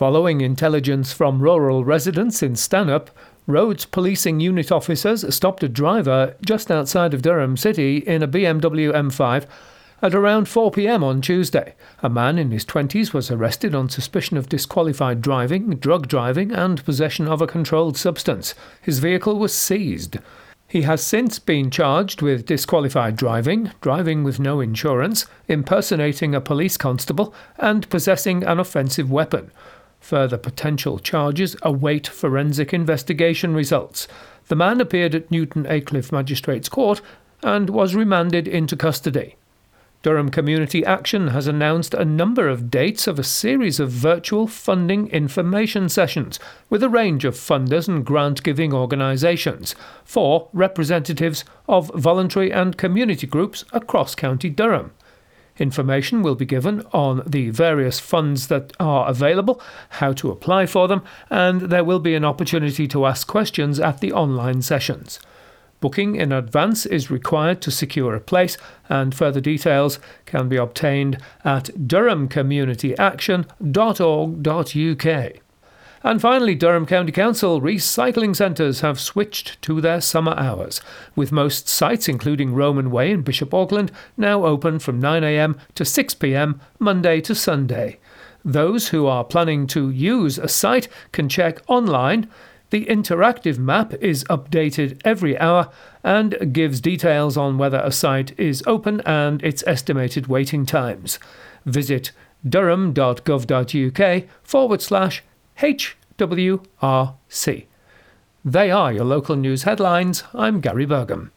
Following intelligence from rural residents in Stanhope, roads policing unit officers stopped a driver just outside of Durham City in a BMW M5 at around 4 pm on Tuesday. A man in his 20s was arrested on suspicion of disqualified driving, drug driving, and possession of a controlled substance. His vehicle was seized. He has since been charged with disqualified driving, driving with no insurance, impersonating a police constable, and possessing an offensive weapon. Further potential charges await forensic investigation results. The man appeared at Newton Aycliffe Magistrates Court and was remanded into custody. Durham Community Action has announced a number of dates of a series of virtual funding information sessions with a range of funders and grant giving organisations for representatives of voluntary and community groups across County Durham. Information will be given on the various funds that are available, how to apply for them, and there will be an opportunity to ask questions at the online sessions. Booking in advance is required to secure a place, and further details can be obtained at durhamcommunityaction.org.uk. And finally, Durham County Council recycling centres have switched to their summer hours, with most sites, including Roman Way in Bishop Auckland, now open from 9am to 6pm Monday to Sunday. Those who are planning to use a site can check online the interactive map is updated every hour and gives details on whether a site is open and its estimated waiting times. Visit durham.gov.uk forward slash HWRC. They are your local news headlines. I'm Gary Burgum.